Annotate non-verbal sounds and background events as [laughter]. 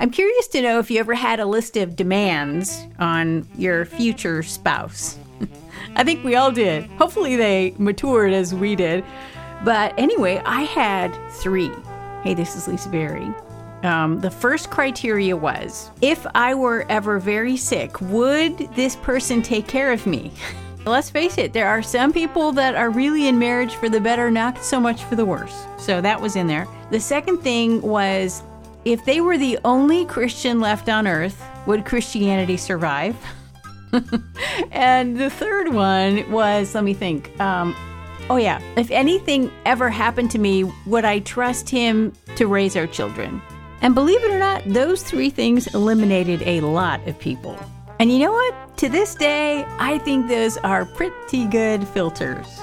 I'm curious to know if you ever had a list of demands on your future spouse. [laughs] I think we all did. Hopefully, they matured as we did. But anyway, I had three. Hey, this is Lisa Barry. Um, the first criteria was if I were ever very sick, would this person take care of me? [laughs] Let's face it, there are some people that are really in marriage for the better, not so much for the worse. So that was in there. The second thing was if they were the only Christian left on earth, would Christianity survive? [laughs] and the third one was let me think. Um, oh, yeah. If anything ever happened to me, would I trust him to raise our children? And believe it or not, those three things eliminated a lot of people. And you know what? To this day, I think those are pretty good filters.